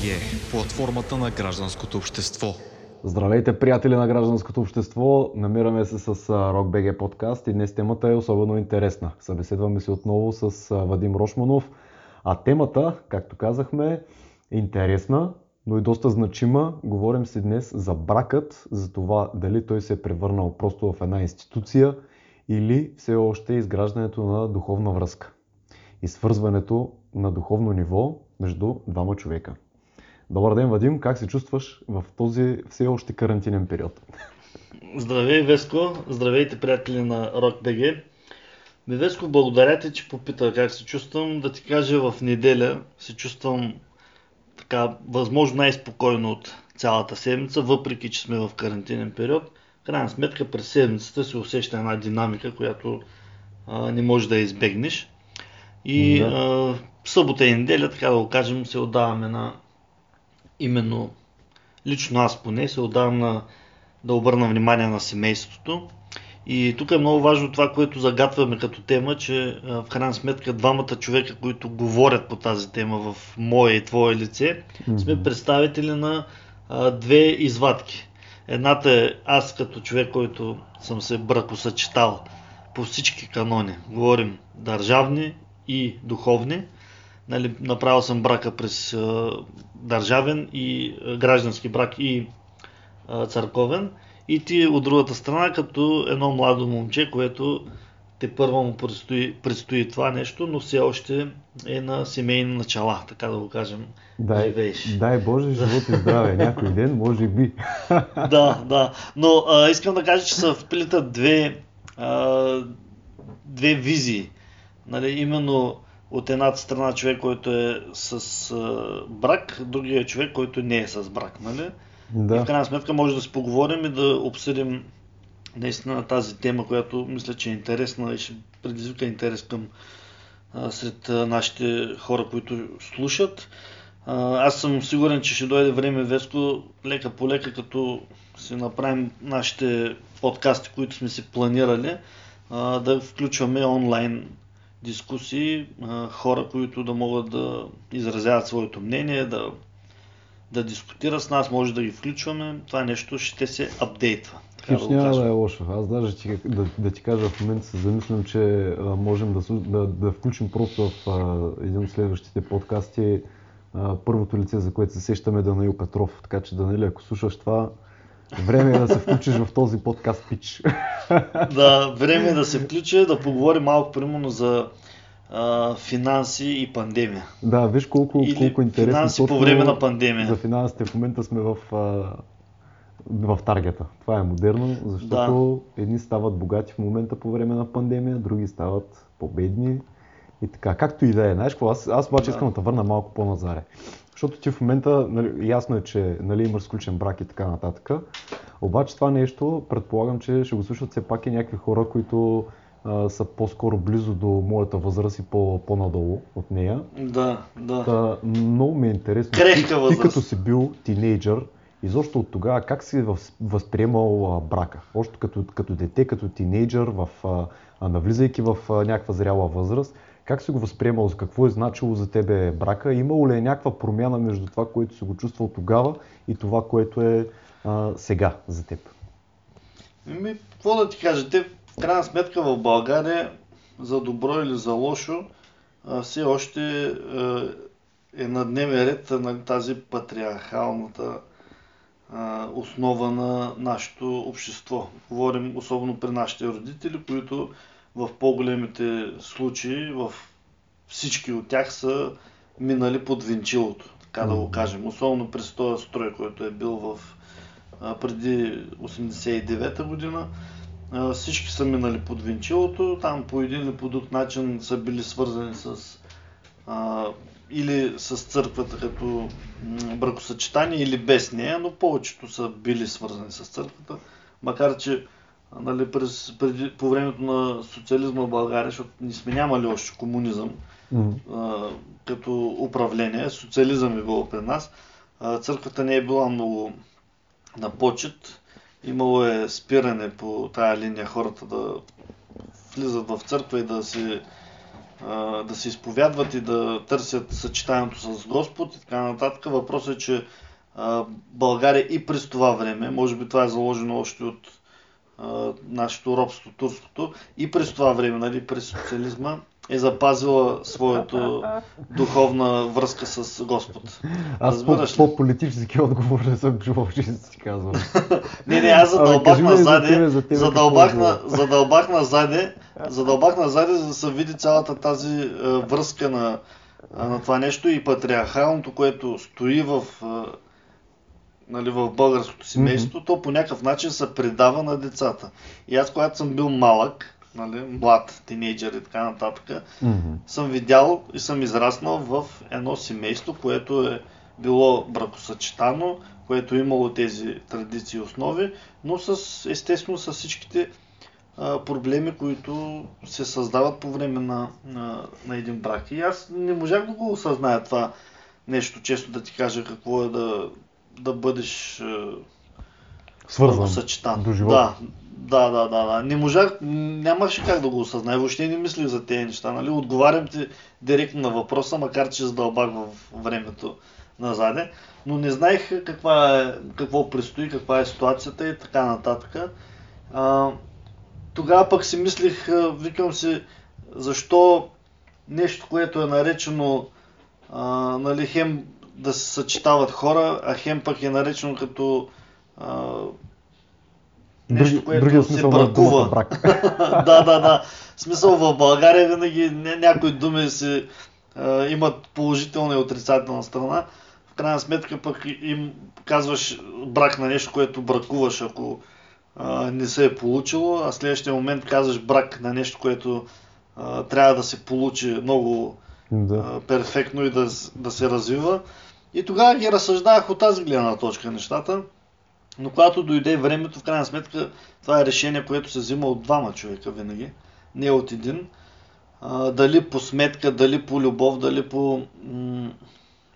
ROCKBG, платформата на гражданското общество. Здравейте, приятели на гражданското общество! Намираме се с RockBG подкаст и днес темата е особено интересна. Събеседваме се отново с Вадим Рошманов, а темата, както казахме, е интересна, но и доста значима. Говорим си днес за бракът, за това дали той се е превърнал просто в една институция или все още изграждането на духовна връзка и свързването на духовно ниво между двама човека. Добър ден, Вадим! Как се чувстваш в този все още карантинен период? Здравей, Веско! Здравейте, приятели на RockBG! Ми, Веско, благодаря ти, че попита как се чувствам. Да ти кажа, в неделя се чувствам така, възможно най-спокойно от цялата седмица, въпреки че сме в карантинен период. В крайна сметка през седмицата се усеща една динамика, която а, не можеш да избегнеш. И да. а, събота и неделя, така да го кажем, се отдаваме на именно, лично аз поне, се отдавам на да обърна внимание на семейството. И тук е много важно това, което загатваме като тема, че в крайна сметка двамата човека, които говорят по тази тема в мое и твое лице, mm-hmm. сме представители на а, две извадки. Едната е аз като човек, който съм се бракосъчетал по всички канони. Говорим държавни и духовни. Нали, направил съм брака през а, държавен и а, граждански брак и а, църковен. И ти от другата страна като едно младо момче, което те първо му предстои, предстои това нещо, но все още е на семейни начала, така да го кажем. Дай, живееш. дай Боже, живот и здраве. Някой ден, може би. да, да. Но а, искам да кажа, че се вплитат две, а, две визии. Нали, именно от едната страна човек, който е с а, брак, другия човек, който не е с брак. Нали? Да. И в крайна сметка може да си поговорим и да обсъдим наистина тази тема, която мисля, че е интересна и ще предизвика интерес към а, сред а, нашите хора, които слушат. А, аз съм сигурен, че ще дойде време, Веско, лека по лека, като си направим нашите подкасти, които сме си планирали, а, да включваме онлайн дискусии, хора, които да могат да изразяват своето мнение, да, да дискутират с нас, може да ги включваме. Това нещо ще се апдейтва. Хич да няма да е лошо. Аз даже ти, да, да ти кажа в момента се замислям, че а, можем да, да, да включим просто в а, един от следващите подкасти а, първото лице, за което се сещаме Данаил Петров. Така че, Данаил, ако слушаш това, Време е да се включиш в този подкаст пич. Да, време е да се включи, да поговорим малко примерно за а, финанси и пандемия. Да, виж колко, Или колко интересно. Финанси по време на пандемия. За финансите в момента сме в, а, в таргета. Това е модерно, защото да. едни стават богати в момента по време на пандемия, други стават победни и така. Както и да е. Знаеш какво? Аз, аз обаче да. искам да върна малко по-назаре. Защото ти в момента, нали, ясно е, че нали, имаш сключен брак и така нататък. Обаче това нещо, предполагам, че ще го слушат все пак и някакви хора, които а, са по-скоро близо до моята възраст и по, по-надолу от нея. Да, да. Та, много ми е интересно. Крехка възраст. Ти като си бил тинейджър, изобщо от тогава как си възприемал а, брака? Още като, като дете, като тинейджър, в, а, навлизайки в а, някаква зряла възраст, как си го възприемал? Какво е значило за тебе брака? Имало ли е някаква промяна между това, което си го чувствал тогава и това, което е а, сега за теб? Ми, какво да ти кажа? Те, в крайна сметка в България, за добро или за лошо, все още е на дневен ред на тази патриархалната основа на нашето общество. Говорим особено при нашите родители, които в по-големите случаи, в всички от тях са минали под винчилото, така да го кажем. Особено през този строй, който е бил в а, преди 89-та година. А, всички са минали под винчилото, там по един или по друг начин са били свързани с а, или с църквата като бракосъчетание или без нея, но повечето са били свързани с църквата, макар че нали, през, преди, по времето на социализма в България, защото не сме нямали още комунизъм mm-hmm. а, като управление, социализъм е било при нас, а, църквата не е била много на почет, имало е спиране по тая линия хората да влизат в църква и да се а, да се изповядват и да търсят съчетанието с Господ и така нататък. Въпросът е, че а, България и през това време, може би това е заложено още от нашето робство, турското, и през това време, нали, през социализма, е запазила своята духовна връзка с Господ. Аз по, Разбираш ли? по отговор не съм чувал, че си казвам. Не, не, аз задълбах назаде, за тебе задълбах, е на, задълбах назаде, задълбах назаде, за да се види цялата тази е, връзка на, на това нещо и патриархалното, което стои в, е, нали, в българското семейство, то по някакъв начин се предава на децата. И аз, когато съм бил малък, нали, млад, тинейджър и така нататък, Мгм. съм видял и съм израснал в едно семейство, което е било бракосъчетано, което е имало тези традиции и основи, но с, естествено с всичките а, проблеми, които се създават по време на, на, на един брак. И аз не можах да го осъзная това нещо, често да ти кажа какво е да, да бъдеш а, Свързан съчетан. до живота. Да, да, да, да, да. Не можах, нямаше как да го осъзная. Въобще не мислих за тези неща. Нали? Отговарям ти директно на въпроса, макар че задълбах в времето назаде. Но не знаех каква е, какво предстои, каква е ситуацията и така нататък. А, тогава пък си мислих, а, викам си, защо нещо, което е наречено а, нали, хем да се съчетават хора, а хем пък е наречено като а, нещо, Други, което се бракува. брак. да, да, да. В смисъл в България винаги ня- някои думи си а, имат положителна и отрицателна страна. В крайна сметка пък им казваш брак на нещо, което бракуваш, ако а, не се е получило, а следващия момент казваш брак на нещо, което а, трябва да се получи много да. перфектно и да, да се развива. И тогава ги разсъждавах от тази гледна точка нещата. Но когато дойде времето, в крайна сметка, това е решение, което се взима от двама човека винаги, не от един. А, дали по сметка, дали по любов, дали по м-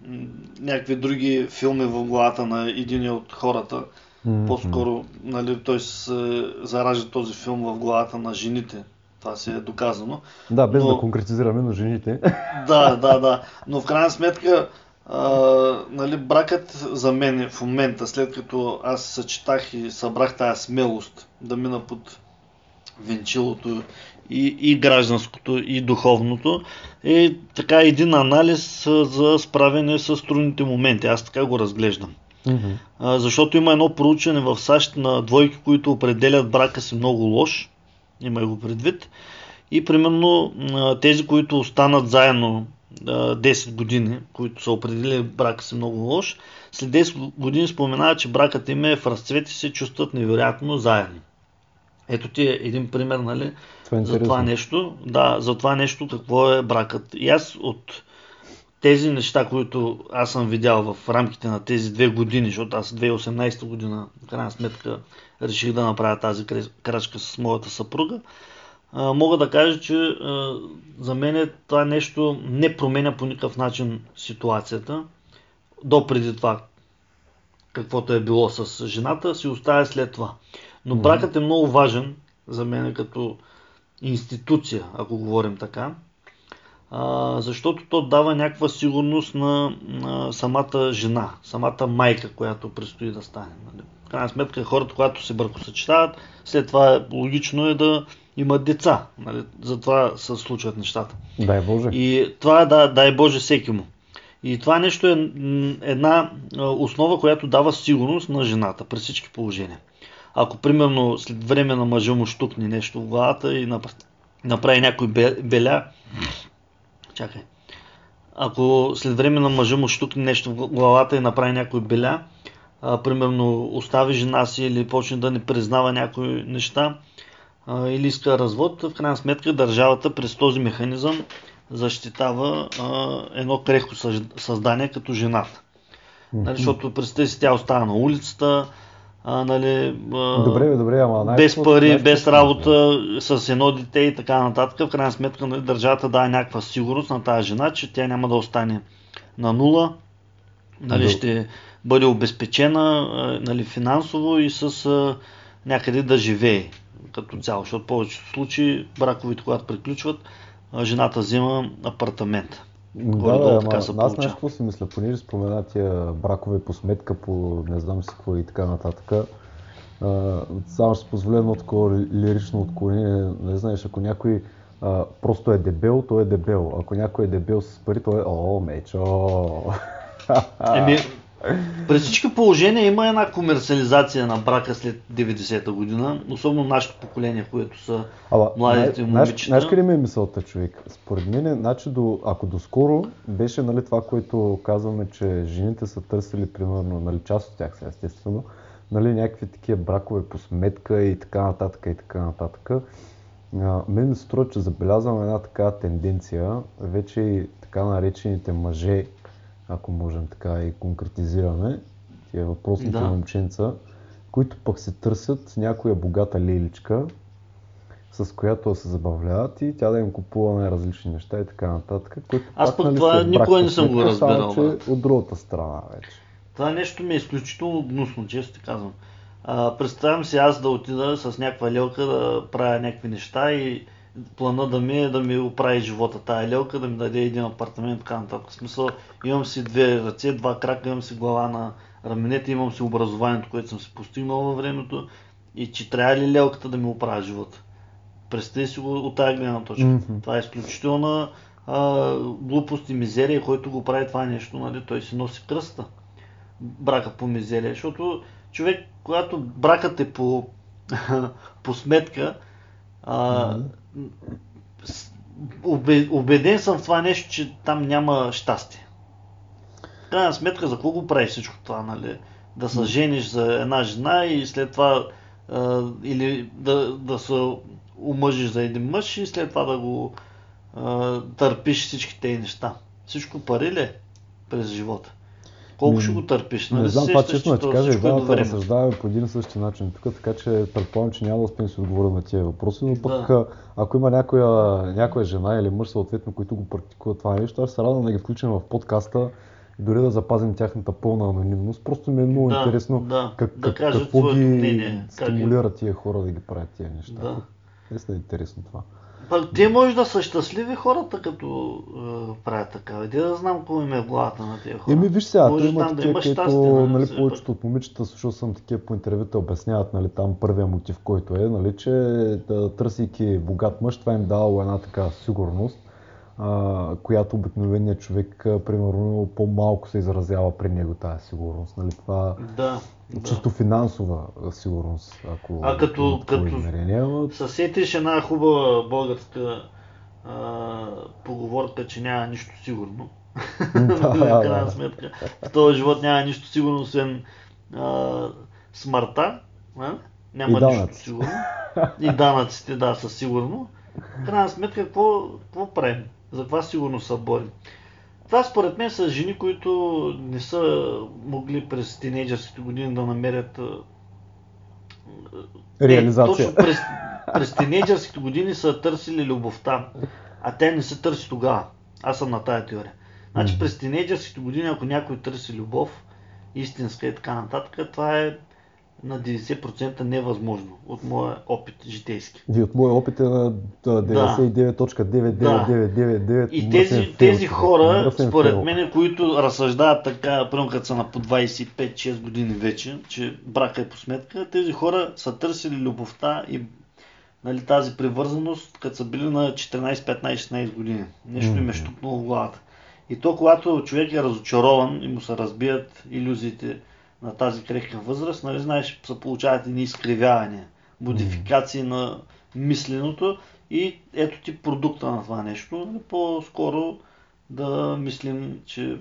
м- някакви други филми в главата на един от хората. Мгм. По-скоро, нали, той се заражда този филм в главата на жените. Това се е доказано. Да, без но- да конкретизираме, но жените. Да, да, да. Но в крайна сметка, а, нали, бракът за мен е в момента, след като аз съчетах и събрах тази смелост да мина под венчилото и, и гражданското, и духовното, е така един анализ за справяне с трудните моменти. Аз така го разглеждам. Мгм. А, защото има едно проучване в САЩ на двойки, които определят брака си много лош, има го предвид, и примерно тези, които останат заедно а, 10 години, които са определили брака си много лош, след 10 години споменават, че бракът им е в разцвет и се чувстват невероятно заедно. Ето ти е един пример, нали, Това е за това нещо, да, за това нещо какво е бракът. И аз от тези неща, които аз съм видял в рамките на тези две години, защото аз 2018 година, в крайна сметка, реших да направя тази крачка с моята съпруга, мога да кажа, че за мен това нещо не променя по никакъв начин ситуацията. До преди това, каквото е било с жената, си оставя след това. Но бракът е много важен за мен като институция, ако говорим така, а, защото то дава някаква сигурност на, на самата жена, самата майка, която предстои да стане. Нали? В крайна сметка хората, когато се бракосъчетават, след това е, логично е да имат деца. Нали? Затова се случват нещата. Дай Боже. И това е, да, дай Боже, всеки му. И това нещо е една основа, която дава сигурност на жената при всички положения. Ако, примерно, след време на мъжа му штукне нещо в главата и нап- направи някой бе- беля, чакай, ако след време на мъжа му штукне нещо в главата и направи някой беля, а, примерно остави жена си или почне да не признава някои неща, а, или иска развод, в крайна сметка държавата през този механизъм защитава а, едно крехко създание като жената. Нали, защото представи си, тя остава на улицата, а, нали, а, Добре, бе, добре, ама най- без пари, най- без работа, с едно дете и така нататък. В крайна сметка нали, държавата дава някаква сигурност на тази жена, че тя няма да остане на нула, нали, ще бъде обезпечена нали, финансово и с а, някъде да живее като цяло, защото в повечето случаи браковите, когато приключват, жената взема апартамент. Да, да, ама се аз нещо си мисля, понеже спомена тия бракове по сметка, по не знам си какво и така нататък. А, само ще позволя едно такова ли- лирично отклонение. Не знаеш, ако някой а, просто е дебел, той е дебел. Ако някой е дебел с пари, той е о, мечо. Еми, при всички положения има една комерциализация на брака след 90-та година, особено нашето поколение, което са Ама, младите знаеш, момичета. знаеш къде ми е мисълта, човек? Според мен, значи, до, ако доскоро беше нали, това, което казваме, че жените са търсили, примерно, нали, част от тях са естествено, нали, някакви такива бракове по сметка и така нататък и така нататък. А, мен се струва, че забелязвам една такава тенденция, вече и така наречените мъже, ако можем така и конкретизираме, тия въпросните Да. момченца, които пък се търсят някоя богата леличка, с която да се забавляват и тя да им купува най-различни неща и така нататък. Което Аз пък нали, това е никога не съм го сметка, само разбирал, че от другата страна вече. Това нещо ми е изключително гнусно, често казвам. А, представям си аз да отида с някаква лелка да правя някакви неща и плана да ми е да ми оправи живота тая лелка, да ми даде един апартамент, така нататък. В смисъл, имам си две ръце, два крака, имам си глава на раменете, имам си образованието, което съм си постигнал във времето и че трябва ли лелката да ми оправя живота. Представи си го от тази гледна точка. Мгм. Това е изключителна а, глупост и мизерия, който го прави това нещо, нали? той си носи кръста брака по мизерия, защото човек, когато бракът е по, по сметка, а, убе- убеден съм в това нещо, че там няма щастие. В крайна сметка, за какво го правиш всичко това, нали? Да се жениш за една жена и след това а, или да, да се омъжиш за един мъж и след това да го а, търпиш всички тези неща. Всичко пари ли е през живота? Колко ще го търпиш? Нали? Не знам, това честно то кажа, и е двамата време. разсъждаваме по един и същи начин тук, така че предполагам, че няма да успеем да си отговоря на тия въпроси, но пък Да. ако има някоя, някоя жена или мъж, съответно, които го практикуват това нещо, аз се радвам да ги включим в подкаста и дори да запазим тяхната пълна анонимност. Просто ми е много Да, интересно да, как, да как, какво ги мнение, как ги- стимулира тия хора да ги правят тия неща. Да. Е интересно това. Пък те може да са щастливи хората, като е, правят така. Де да знам какво им е в главата на тези хора. Еми виж сега, Може там да има щастие, нали, нали, повечето от момичета, слушал съм такива по интервюта, обясняват нали, там първия мотив, който е, нали, че да, търсейки богат мъж, това им давало една така сигурност, а, която обикновеният човек, а, примерно, по-малко се изразява при него тази сигурност. Нали, това Да, да. чисто финансова а, сигурност, ако А като- като- измерение, Съсетиш една хубава българска а, поговорка, че няма нищо сигурно. Да, в да, крайна да. сметка. В този живот няма нищо сигурно, освен а, смъртта. А? Няма И нищо сигурно. И данъците, да, със сигурно. В крайна сметка, какво, какво правим? За каква сигурност се борим? Това според мен са жени, които не са могли през тинейджърските години да намерят реализация. не, точно през, през тинейджърските години са търсили любовта, а те не се търси тогава. Аз съм на тая теория. Значи през тинейджърските години, ако някой търси любов, истинска и така нататък, това е на 90% невъзможно от моя опит житейски. И от моя опит е на а, 99.9999. И тези, тези хора, според мен, които разсъждават така, примерно като са на по 25-6 години вече, че брака е по сметка, тези хора са търсили любовта и нали, тази привързаност, като са били на 14, 15, 16 години. Нещо им е Мгм. щукнало в главата. И то, когато човек е разочарован и му се разбият иллюзиите на тази крехка възраст, нали, знаеш, се получават едни изкривявания, модификации на мисленото и ето ти продукта на това нещо. По-скоро да мислим, че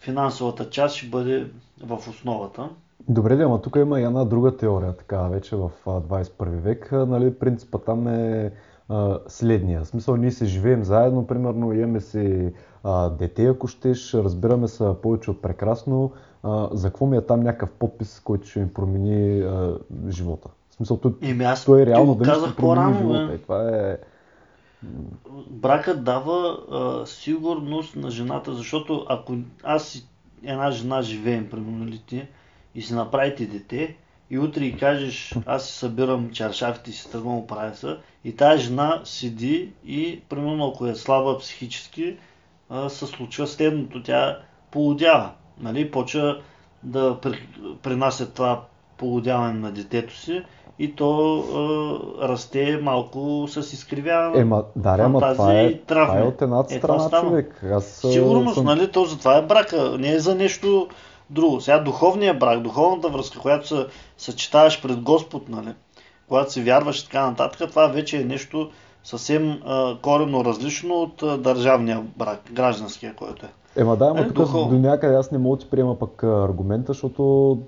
финансовата част ще бъде в основата. Добре, да, ама тук има и една друга теория, така вече в а, 21 век. Нали, принципът там е а, следния. В смисъл, ние се живеем заедно, примерно, имаме си а, дете, ако щеш, разбираме се повече от прекрасно. А, за какво ми е там някакъв подпис, който ще ми промени а, живота? В смисъл, той, Еми аз той е реално ще казах промени живота. И това е... бракът дава а, сигурност на жената, защото ако аз и една жена живеем, примерно нали и си направите дете, и утре и кажеш, аз си събирам чаршафите и си тръгвам оправя се, и тази жена седи и, примерно, ако е слаба психически, а, се случва следното. Тя полудява, нали, почва да при, принася това полудяване на детето си и то а, расте малко с изкривяване. Ема, да, ама това фантазии е, травми. това е от едната Е, това страна, става. човек. Аз, а, Сигурно, съм... нали, то затова е брака, не е за нещо друго. Сега духовният брак, духовната връзка, която се съчетаваш пред Господ, нали, когато си вярваш и така нататък, това вече е нещо съвсем а, коренно различно от а, държавния брак, гражданския, който е. Ема да, ама Е, тук до някъде аз не мога да ти приема пък аргумента, защото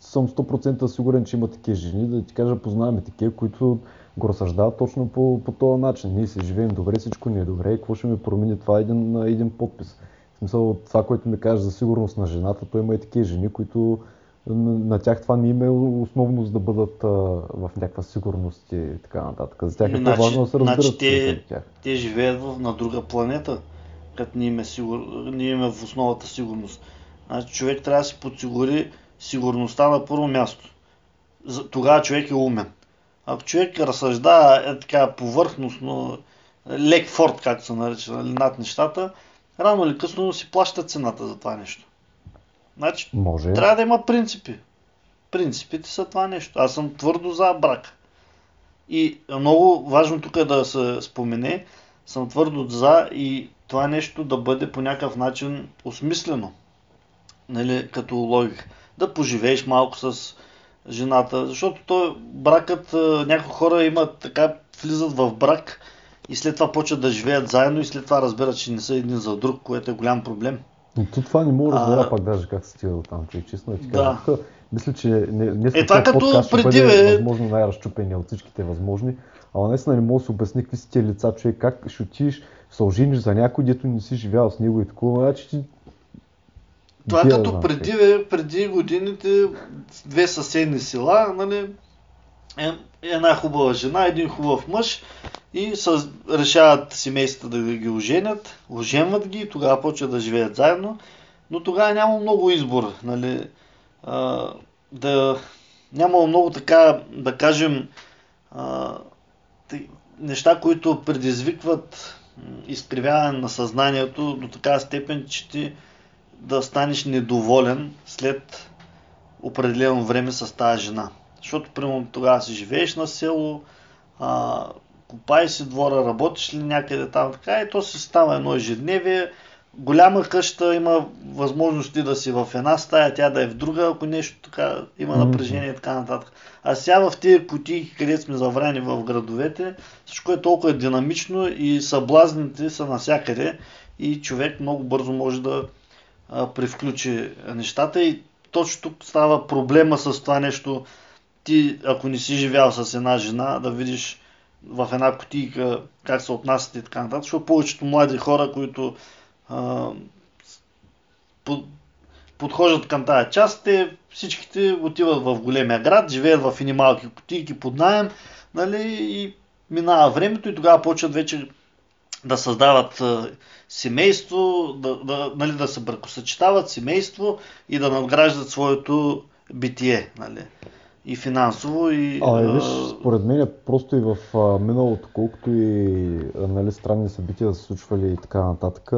съм 100% сигурен, че има такива жени, да ти кажа, познаваме такива, които го разсъждават точно по, по този начин. Ние си живеем добре, всичко ни е добре, и какво ще ми промени това един, на един подпис? В смисъл, това, което ми кажеш за сигурност на жената, то има и такива жени, които на, тях това не им е основно за да бъдат а, в някаква сигурност и така нататък. За тях е Значи- по-важно да се разбират значи те- тях. Те живеят в, на друга планета, като ние имаме, сигур... ние имаме в основата сигурност. Значи човек трябва да си подсигури сигурността на първо място. Тогава човек е умен. Ако човек разсъждава е така повърхностно, лек форт, както се нарича, нали, над нещата, рано или късно си плаща цената за това нещо. Значи, Може. трябва да има принципи. Принципите са това нещо. Аз съм твърдо за брак. И много важно тук е да се спомене, съм твърдо за и това нещо да бъде по някакъв начин осмислено. Нали, като логика. Да поживееш малко с жената, защото той бракът, а, някои хора имат така, влизат в брак и след това почват да живеят заедно и след това разбират, че не са един за друг, което е голям проблем. Но то това не мога да разбера А, пак даже как се стига до там, човек, честно да ти Да. кажа. Тук, мисля, че не, днес Е, това като подкаст ще преди, бъде възможно най-разчупения от всичките възможни. Ама наистина не мога да се обясни какви са тия лица, човек, как ще отидеш, се ожениш за някой, дето не си живял с него и такова, значи ти... Това е да като преди, преди годините две съседни села, нали, е- една хубава жена, един хубав мъж и съз... решават семействата да ги оженят, оженват ги тогава почват да живеят заедно, но тогава няма много избор, нали, а, да, няма много така, да кажем, а, неща, които предизвикват изкривяване на съзнанието до такава степен, че ти да станеш недоволен след определено време с тази жена. Защото, примерно, тогава си живееш на село, а, копай си двора, работиш ли някъде там, така и то си става едно ежедневие. Голяма къща има възможности да си в една стая, тя да е в друга, ако нещо така има напрежение и така нататък. А сега в тези кутии, където сме заврани в градовете, всичко е толкова динамично и съблазните са навсякъде и човек много бързо може да а, привключи нещата и точно тук става проблема с това нещо. Ти, ако не си живял с една жена, да видиш в една кутийка как се отнасят и така нататък, защото повечето млади хора, които а, под, подхождат към тази част, те всичките отиват в големия град, живеят в едни малки кутийки под найем, нали, и минава времето и тогава почват вече да създават семейство, да, да, нали, да се бракосъчетават семейство и да надграждат своето битие. Нали. И финансово, и... А, а, виж, според мен е просто и в а, миналото, колкото и нали, странни събития да се случвали и така нататък,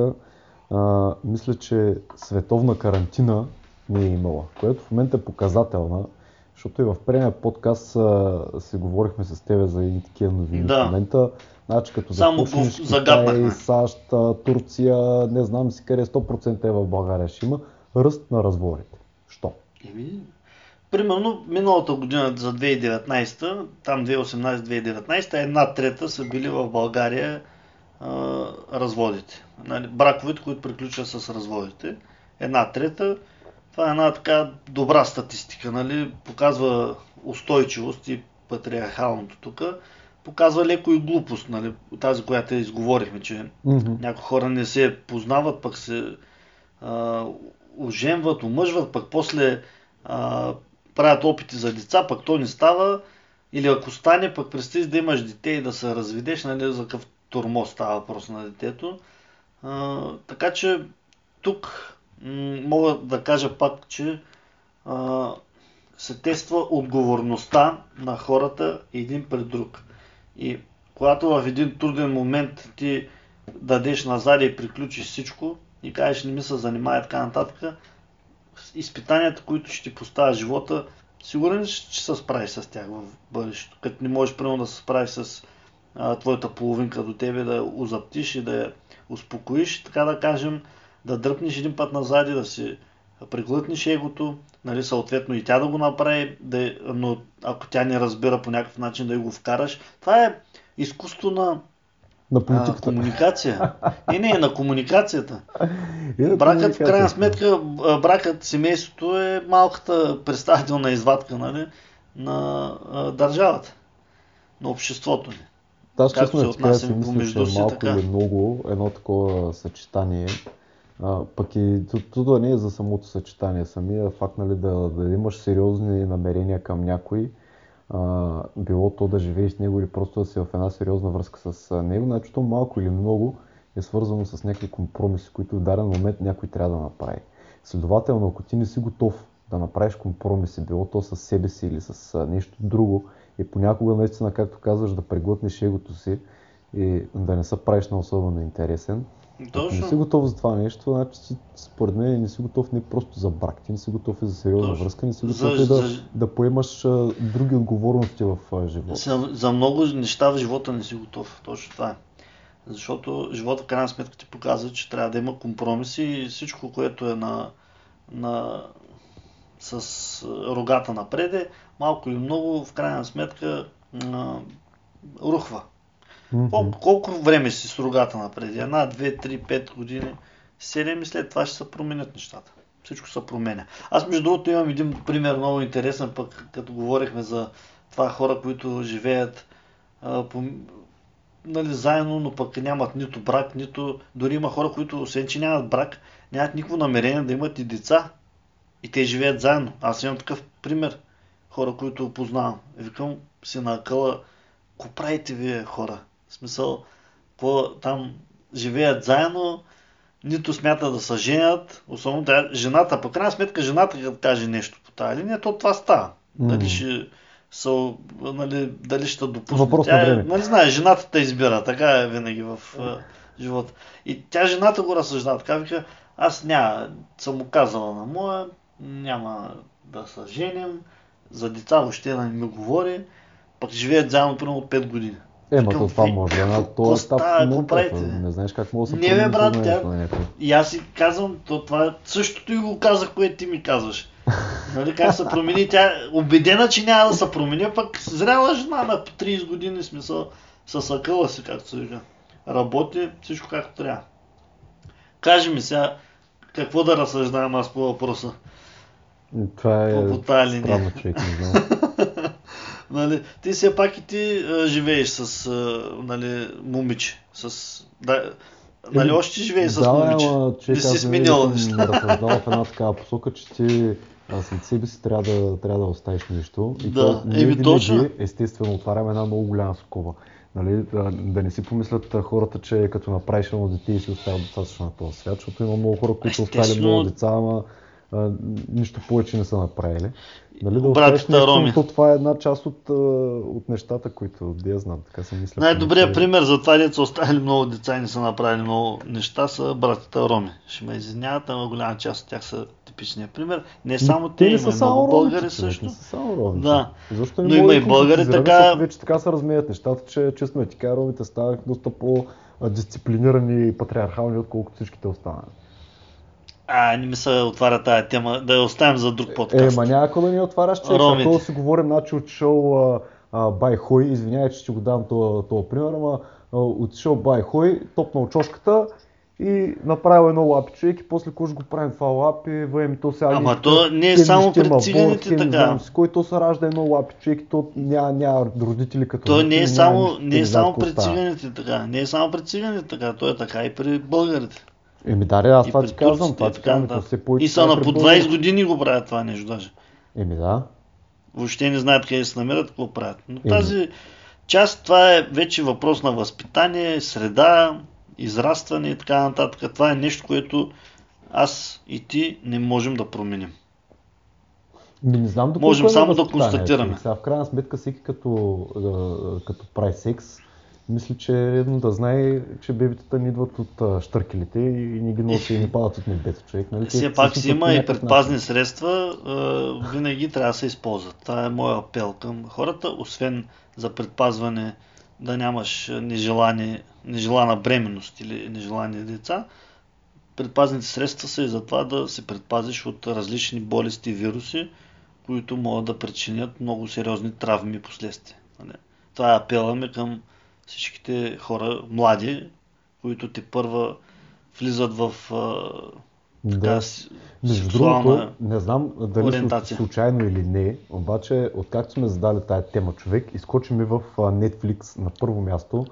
а, мисля, че световна карантина не е имала, което в момента е показателна, защото и в предния подкаст а, си говорихме с тебе за едни такива новини Да. в момента. Значи като Само започнеш Китай. САЩ, Турция, не знам си къде 100% е в България ще има ръст на разводите. Що? Еми, примерно миналата година за 2019, там 2018-2019, една трета са били в България а, разводите. Нали, браковете, които приключват с разводите. Една трета. Това е една така добра статистика, нали? показва устойчивост и патриархалното тук. Показва леко и глупост, нали? тази, която изговорихме, че Мгм. някои хора не се познават, пък се а, оженват, омъжват, пък после а, правят опити за деца, пък то не става. Или ако стане, пък представи да имаш дете и да се разведеш, нали, за какъв тормоз става въпрос на детето. А, така че тук м- мога да кажа пак, че а, се тества отговорността на хората един пред друг. И когато в един труден момент ти дадеш назад и приключиш всичко и кажеш не ми се занимава така нататък, изпитанията, които ще ти поставя живота, сигурен ли че се справиш с тях в бъдещето. Като не можеш примерно да се справиш с а, твоята половинка до тебе, да я озаптиш и да я успокоиш, така да кажем, да дръпнеш един път назад и да си преглътнеш егото, нали, съответно и тя да го направи, да, но ако тя не разбира по някакъв начин да я го вкараш. Това е изкуство на На а, политиката. комуникация. Не, не, на комуникацията. На Бракът, в комуникацията. крайна сметка, а, бракът, семейството е малката представителна извадка нали, на а, държавата, на обществото ни. Аз Както честно се да отнасяме че помежду е си, малко така. или много едно такова съчетание. А, пък и да не е за самото съчетание. Самия факт нали, да, да имаш сериозни намерения към някой, а, било то да живееш с него или просто да си в една сериозна връзка с него, значи то малко или много е свързано с някакви компромиси, които в даден момент някой трябва да направи. Следователно, ако ти не си готов да направиш компромиси, било то с себе си или с нещо друго, и понякога наистина, както казваш, да преглътнеш егото си и да не се правиш на особено интересен. Ако не си Точно. готов за това нещо, значи си, според мен не си готов не просто за брак, ти не си готов и за сериозна Точно. връзка, не си За- готов и да, за- да поемаш а, други отговорности в а, живота. За, за много неща в живота не си готов. Точно това е. Защото живота в крайна сметка ти показва, че трябва да има компромиси и всичко, което е на, на с рогата напреде, малко или много, в крайна сметка а, рухва. Мгм. Колко, време си с рогата напреди? Една, две, три, пет години, седем и след това ще се променят нещата. Всичко се променя. Аз между другото имам един пример много интересен, пък като говорихме за това хора, които живеят а, по, нали, заедно, но пък нямат нито брак, нито... Дори има хора, които освен, че нямат брак, нямат никакво намерение да имат и деца. И те живеят заедно. Аз имам такъв пример. Хора, които познавам. Викам си на акъла, ко правите вие хора? В смисъл, какво там живеят заедно, нито смятат да се женят, особено тя, жената, по крайна сметка жената като каже нещо по тази линия, то това става. Дали Мгм. ще са, нали, дали ще допусне. Въпрос тя, на е- време. Нали знаеш, жената те избира, така е винаги в а, живота. И тя жената го разсъждава, така вика, аз няма, съм му казала на моя, няма да се женим, за деца въобще не ми говори, пък живеят заедно примерно от 5 години. Ема Викам, то това може да е на този етап момента. правите? Не знаеш как може да се Не, бе, брат, тя-. И аз си казвам, то това е същото и го казах, което ти ми казваш. Нали, как се промени, тя е убедена, че няма да се промени, пък зряла жена на 30 години, смисъл, със акъла си, както се вика. Работи всичко както трябва. Кажи ми сега, какво да разсъждавам аз по въпроса? Това е По- странно човек, не знам. Нали, ти все пак и ти а, живееш с а, нали, момиче. С, да, нали, още живееш с да, момиче. ама, човек, Не си сменила неща. разсъждавал в една такава посока, че ти а, след себе си трябва да, трябва да оставиш нещо. И Да, ние винаги, точно. естествено, отваряме една много голяма скоба. Нали, да, да не си помислят хората, че като направиш едно дете и си оставят достатъчно на този свят, защото има много хора, които Естествено. много деца, ама а, нищо повече не са направили. Нали, да Братята роми. то това е една част от, от нещата, които да я знам, така се мисля. Най-добрият че- пример за това, дето са оставили много деца и не са направили много неща, са братята роми. Ще ме извиняват, ама голяма част от тях са типичният пример. Не само те, не има са само много българи също. Не са само ромите. Да. Защо не Но има и българи така- вече така се размеят нещата, че честно е ти кажа, ромите стават доста по-дисциплинирани и патриархални, отколкото всичките останали. А, не ми се отваря тая тема, да я оставим за друг Е, подкаст. ма няма да ни отваряш, че ако си говорим, значи отишъл а, а, бай хой, извинявай, че ще го дам този, пример, ама а, отишъл бай хой, топнал чошката и направил едно лапи човек и после ще го правим това лапи, въем то сега... Ама то не е само аборт, циганите така. знам си Кой то се ражда едно лапи човек и то няма, няма родители като То не е само, не е само става. циганите така. Не е само пред циганите така. То е така и при българите. Еми да, аз това ти казвам, това ти казвам, нататък. все повече И са на по при 20 българите. години го правят това нещо даже. Еми да. Въобще не знаят къде се намират, какво правят. Но Еми. тази част, това е вече въпрос на възпитание, среда, израстване и така нататък. Това е нещо, което аз и ти не можем да променим. Ми не знам Можем е на само да констатираме. Сега в крайна сметка всеки като, като прави секс, мисля, че е редно да знае, че бебитата не идват от штъркелите и не ги носи и не падат от небето, човек. Нали? Все се пак си има и предпазни начин. средства, а, винаги трябва да се използват. Това е моят апел към хората, освен за предпазване да нямаш нежелани, нежелана бременност или нежелани деца. Предпазните средства са и за това да се предпазиш от различни болести и вируси, които могат да причинят много сериозни травми и последствия. Нали? Това е апела ми към всичките хора, млади, които те първа влизат в така, Да. с- Между другото, не знам дали ориентация. слу- случайно или не, обаче откакто сме задали тая тема човек, изкочи ми в Netflix на първо място.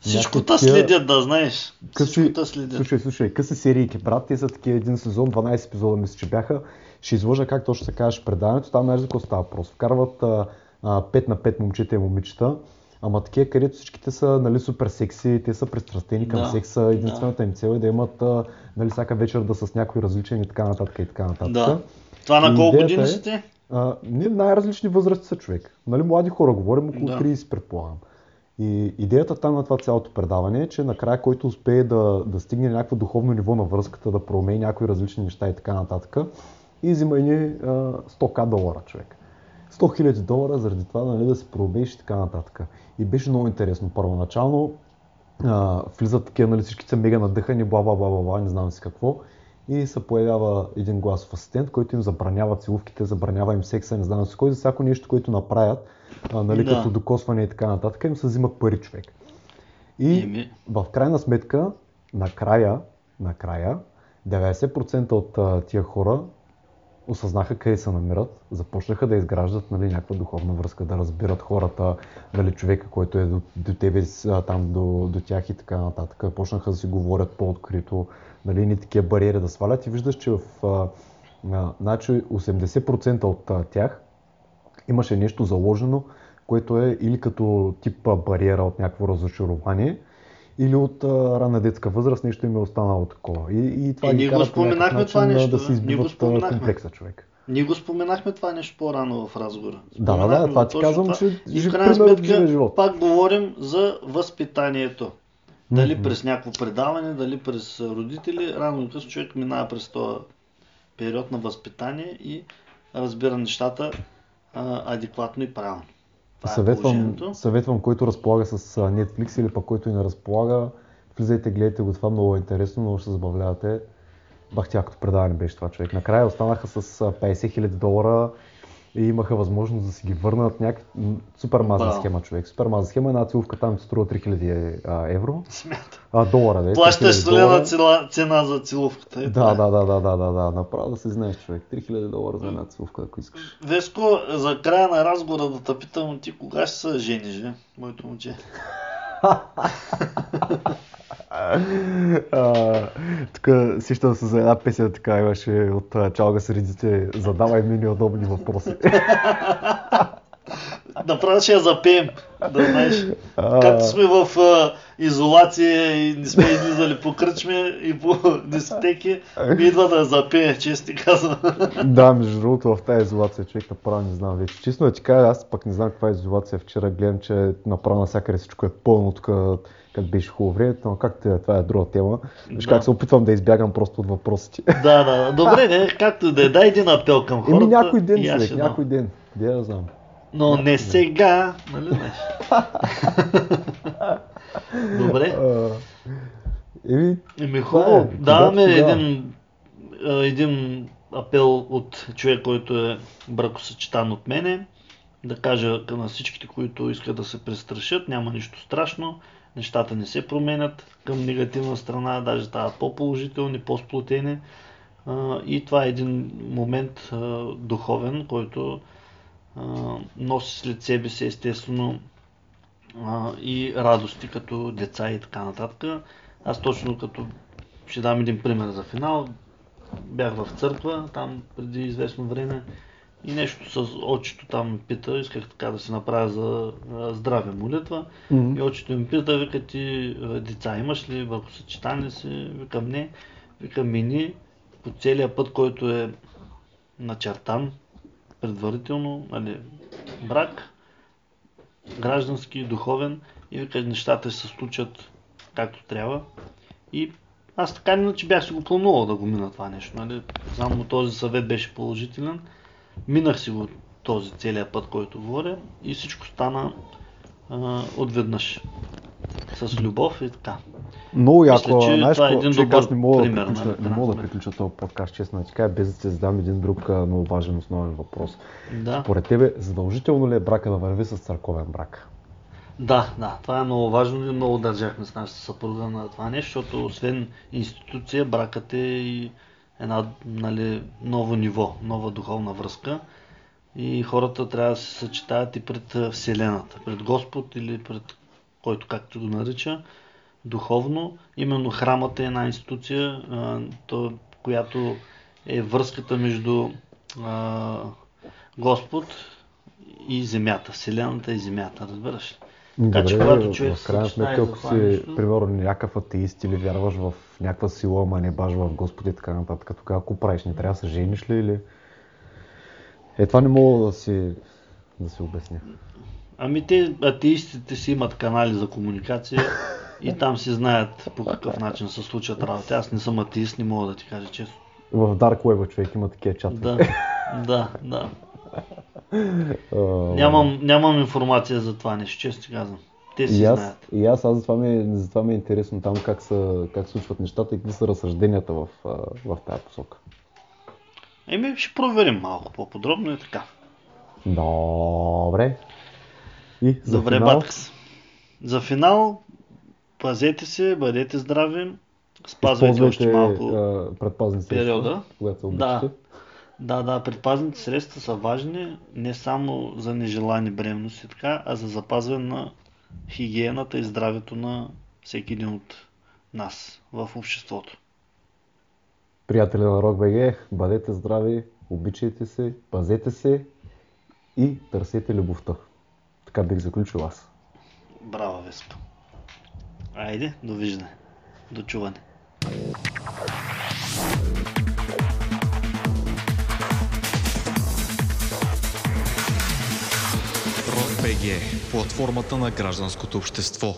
Всичко такива следят, да знаеш. къси- Всичко те следят. Слушай, слушай, къси серии, брат, те са такива един сезон, 12 епизода мисля, че бяха. Ще изложа как точно се казваш предаването, там знаеш за какво става въпрос. Вкарват а, а, 5 на 5 момчета и момичета, ама такива, където всичките са нали, супер секси, те са пристрастени към Да, секса, единствената им цел е да имат нали, всяка вечер да са с някой различен и така нататък и така нататък. Да. Това на колко години е- си те? А, не, най-различни възрасти са човек. Нали, млади хора говорим, около Да. 30 предполагам. И идеята там на това цялото предаване е, че накрая който успее да, да стигне някакво духовно ниво на връзката, да промени някои различни неща и така нататък, и взима едни а, 100к долара човек. 100 000 долара заради това нали, да се пробееш и така нататък. И беше много интересно. Първоначално а, влизат такива, нали, всички са мега надъхани, бла, бла, бла, бла, бла, не знам си какво. И се появява един гласов асистент, който им забранява целувките, забранява им секса, не знам си кой, за всяко нещо, което направят, а, нали, Да. като докосване и така нататък, им се взимат пари човек. И Еми. в крайна сметка, накрая, накрая, 90% от а, тия хора осъзнаха къде се намират, започнаха да изграждат нали, някаква духовна връзка, да разбират хората, нали, човека, който е до, до тебе, там до, до тях и така нататък. Почнаха да си говорят по-открито, нали, ни такива бариери да свалят и виждаш, че в а, значи 80% от а, тях имаше нещо заложено, което е или като тип бариера от някакво разочарование, или от а, ранна детска възраст нещо им е останало такова. И, и това Е, ние го споменахме това начин, нещо, да Ние го избиват комплекса човек. Ние го споменахме това нещо по-рано в разговора. Да, да, да, това ти казвам, това. че И в крайна сметка пак говорим за възпитанието. Дали Мгм. през някакво предаване, дали през родители, рано или късно човек минава през този период на възпитание и разбира нещата а, адекватно и правилно. Това е Съветвам, съветвам, който разполага с Netflix или пък който и не разполага, влизайте, гледайте го, това много е интересно, много ще забавлявате. Бах тяхното предаване беше това човек. Накрая останаха с а, 50 000 долара и имаха възможност да си ги върнат някаква супер мазна Браво. схема човек. Супер мазна схема, една целувка там струва 3000 а, евро. Смята. А, долара, да е. Плащаш 3000 солена цена, цена за целувката. Е, Да, е. да, да, да, да, да, да, направо да се знаеш човек. 3000 долара за една целувка, ако искаш. Веско, за края на разговора да те питам, ти кога ще се жениш, бе, моето момче? Тук сещам се за една песен, така имаше от Чалга средите. Задавай ми неудобни въпроси. Направо ще я запеем, да знаеш. Както сме в а, изолация и не сме излизали по кръчми и по дискотеки, ми идва да я запее, често ти казвам. Да, между другото в тази изолация човек направо не знам вече. Честно да ти кажа, аз пък не знам каква е изолация. Вчера гледам, че направо навсякъде всичко е пълно тук, как беше хубаво време, но как те, това е друга тема. Виж Да. как се опитвам да избягам просто от въпросите. Да, да, добре, не, както да е, дай един апел към хората. Еми някой ден, човек, ще дам. някой ден. Де да знам. Но не сега, нали? Добре. Еми, Еми хубаво, е, даваме тогава. един, един апел от човек, който е бракосъчетан от мене. Да кажа на всичките, които искат да се престрашат, няма нищо страшно, нещата не се променят към негативна страна, даже стават по-положителни, по-сплотени. И това е един момент духовен, който носи след себе си естествено и радости като деца и така нататък. Аз точно като ще дам един пример за финал. Бях в църква там преди известно време и нещо с очето там ме пита, исках така да се направя за здраве молитва. Мгм. И очето ми пита, вика ти деца имаш ли, бракосъчетание си? Викам не. Викам мини по целия път, който е начертан предварително, нали, брак, граждански, духовен и вика, нещата се случат както трябва. И аз така иначе бях си го планувал да го мина това нещо. Нали? Само този съвет беше положителен. Минах си го този целият път, който говоря и всичко стана а, отведнъж. С любов и така. Много Мисля, яко, че знаеш, това е един човек, добър аз не мога, да пример, приключа, нали, не мога да да. приключа този подкаст, честно да ти кажа, без да ти задам един друг много важен основен въпрос. Да. Според тебе, задължително ли е брака да върви с църковен брак? Да, да, това е много важно и много държахме с нашата съпруга на това нещо, защото освен институция, бракът е и една нали, ново ниво, нова духовна връзка и хората трябва да се съчетаят и пред Вселената, пред Господ или пред който както го нарича, духовно. Именно храмът е една институция, то, която е връзката между а, Господ и земята, Вселената и земята, разбираш ли? Така че, когато човек в крайна сметка, ако си, нещо- примерно, някакъв атеист или вярваш в някаква сила, ама не баш в Господ и така нататък, тогава ако правиш, не трябва да се жениш ли или... Е, това не мога да си, да си обясня. Ами те, атеистите си имат канали за комуникация и там си знаят по какъв начин се случват работи. Аз не съм атеист, не мога да ти кажа честно. В Dark Web човек има такива чатове. Да, да, да. Нямам, нямам информация за това нещо, честно ти казвам. Те си И аз, знаят. и аз, аз затова, ми, е- затова ми е интересно там как, са, как случват нещата и какви са разсъжденията в, в тази посока. Еми, ще проверим малко по-подробно и така. Добре. И за Добре, финал, Баткс. За финал, пазете се, бъдете здрави, спазвайте още използвайте малко. а, предпазни средства, периода. когато се Да. Да, да, предпазните средства са важни не само за нежелани бременности, така, а за запазване на хигиената и здравето на всеки един от нас в обществото. Приятели на RockBG, бъдете здрави, обичайте се, пазете се и търсете любовта. Така бих заключил аз. Браво, Веспа. Айде, довиждане. До чуване. БГ, платформата на гражданското общество.